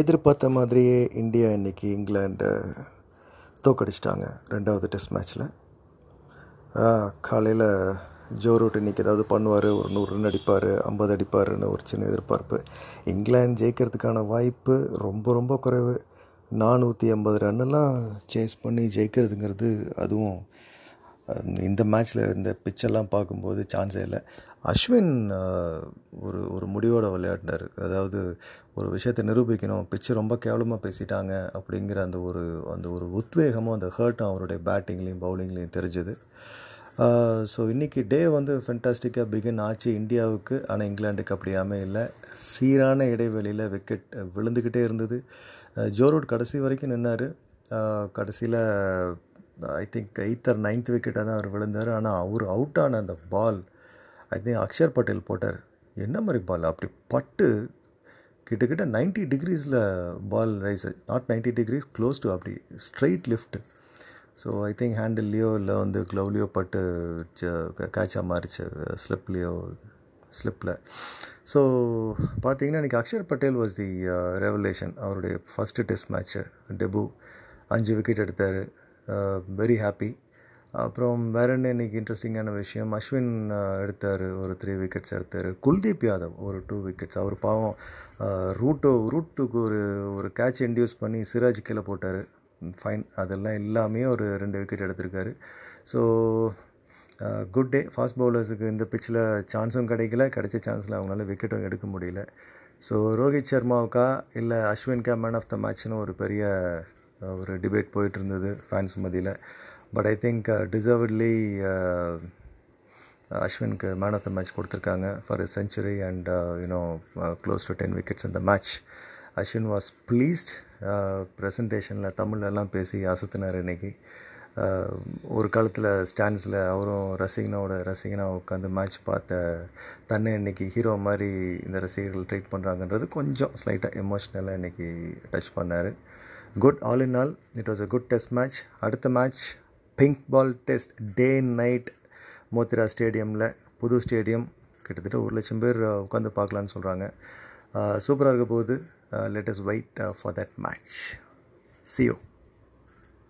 எதிர்பார்த்த மாதிரியே இந்தியா இன்றைக்கி இங்கிலாண்டை தோக்கடிச்சிட்டாங்க ரெண்டாவது டெஸ்ட் மேட்ச்சில் காலையில் ஜோ ரூட் இன்றைக்கி ஏதாவது பண்ணுவார் ஒரு நூறு ரன் அடிப்பார் ஐம்பது அடிப்பாருன்னு ஒரு சின்ன எதிர்பார்ப்பு. இங்கிலாந்து ஜெயிக்கிறதுக்கான வாய்ப்பு ரொம்ப ரொம்ப குறைவு. நானூற்றி ஐம்பது ரன்னெல்லாம் சேஸ் பண்ணி ஜெயிக்கிறதுங்கிறது அதுவும் இந்த மேட்ச்சில் இருந்த பிச்செல்லாம் பார்க்கும்போது சான்ஸே இல்லை. அஸ்வின் ஒரு ஒரு முடிவோடு விளையாடினார். அதாவது ஒரு விஷயத்தை நிரூபிக்கணும் பிச்சு ரொம்ப கேவலமாக பேசிட்டாங்க அப்படிங்கிற அந்த ஒரு அந்த ஒரு உத்வேகமும் அந்த ஹர்ட்டும் அவருடைய பேட்டிங்லேயும் பவுலிங்லேயும் தெரிஞ்சுது. ஸோ இன்றைக்கி டே வந்து ஃபென்டாஸ்டிக்காக பிகின் ஆச்சு இந்தியாவுக்கு. ஆனால் இங்கிலாண்டுக்கு அப்படியாமே இல்லை சீரான இடைவெளியில் விக்கெட் விழுந்துக்கிட்டே இருந்தது. ஜோரூட் கடைசி வரைக்கும் நின்னார். கடைசியில் I think eighth or ninth விக்கெட்டாக தான் அவர் விழுந்தார். ஆனால் அவர் அவுட் ஆன அந்த ball I think Axar Patel போட்டார். என்ன மாதிரி பால் அப்படி பட்டு கிட்டக்கிட்ட ninety டிகிரிஸில் ball rise not ninety degrees close to அப்படி straight lift so I think ஹேண்டில்லையோ இல்லை வந்து க்ளவ்லையோ பட்டு கேட்சாக மாறிச்சு ஸ்லிப்லேயோ ஸ்லிப்பில் ஸோ பார்த்தீங்கன்னா இன்றைக்கி Axar Patel was the revelation அவருடைய ஃபஸ்ட்டு டெஸ்ட் மேட்ச்சு டெபு அஞ்சு விக்கெட் எடுத்தார். Uh, வெரி ஹாப்பி அப்புறம் வேற என்ன இன்றைக்கி இன்ட்ரெஸ்டிங்கான விஷயம்? அஸ்வின் uh, எடுத்தார் ஒரு த்ரீ விக்கெட்ஸ் எடுத்தார். குல்தீப் யாதவ் ஒரு டூ விக்கெட்ஸ் அவர் பாவம் uh, ரூட்டோ ரூட்டுக்கு ஒரு ஒரு கேட்ச் இன்டியூஸ் பண்ணி சிராஜ் கீழே போட்டார். ஃபைன் அதெல்லாம் எல்லாமே ஒரு ரெண்டு விக்கெட் எடுத்திருக்காரு. ஸோ குட் டே ஃபாஸ்ட் பவுலர்ஸுக்கு இந்த பிச்சில் சான்ஸும் கிடைக்கல. கிடைச்ச சான்ஸில் அவங்களால விக்கெட்டும் எடுக்க முடியல. ஸோ ரோஹித் சர்மாவுக்கா இல்லை அஸ்வின்கா மேன் ஆஃப் த மேட்ச்னு ஒரு பெரிய ஒரு டிபேட் போயிட்டு இருந்தது ஃபேன்ஸ் மத்தியில் பட் ஐ திங்க் டிசர்வ்ட்லி அஸ்வினுக்கு மேன் ஆஃப் த மேட்ச் கொடுத்துருக்காங்க for a century and you know close to ten wickets இந்த மேட்ச் அஸ்வின் வாஸ் ப்ளீஸ்ட் ப்ரெசன்டேஷனில் தமிழ்லலாம் பேசி அசத்துனார் இன்றைக்கி uh, ஒரு காலத்தில் ஸ்டாண்ட்ஸில் அவரும் ரசிகனோட ரசிகனாக உட்காந்து மேட்ச் பார்த்த தன்னை இன்றைக்கி ஹீரோ மாதிரி இந்த ரசிகர்கள் ட்ரீட் பண்ணுறாங்கன்றது கொஞ்சம் ஸ்லைட்டாக எமோஷ்னலாக இன்றைக்கி டச் பண்ணார். Good all in all it was a good test match அடுத்த match pink ball test day night Motera ஸ்டேடியமில் புது ஸ்டேடியம் கிட்டத்தட்ட ஒரு லட்சம் பேர் உட்காந்து பார்க்கலான்னு சொல்கிறாங்க சூப்பராக இருக்க போகுது. Let wait for that match சியோ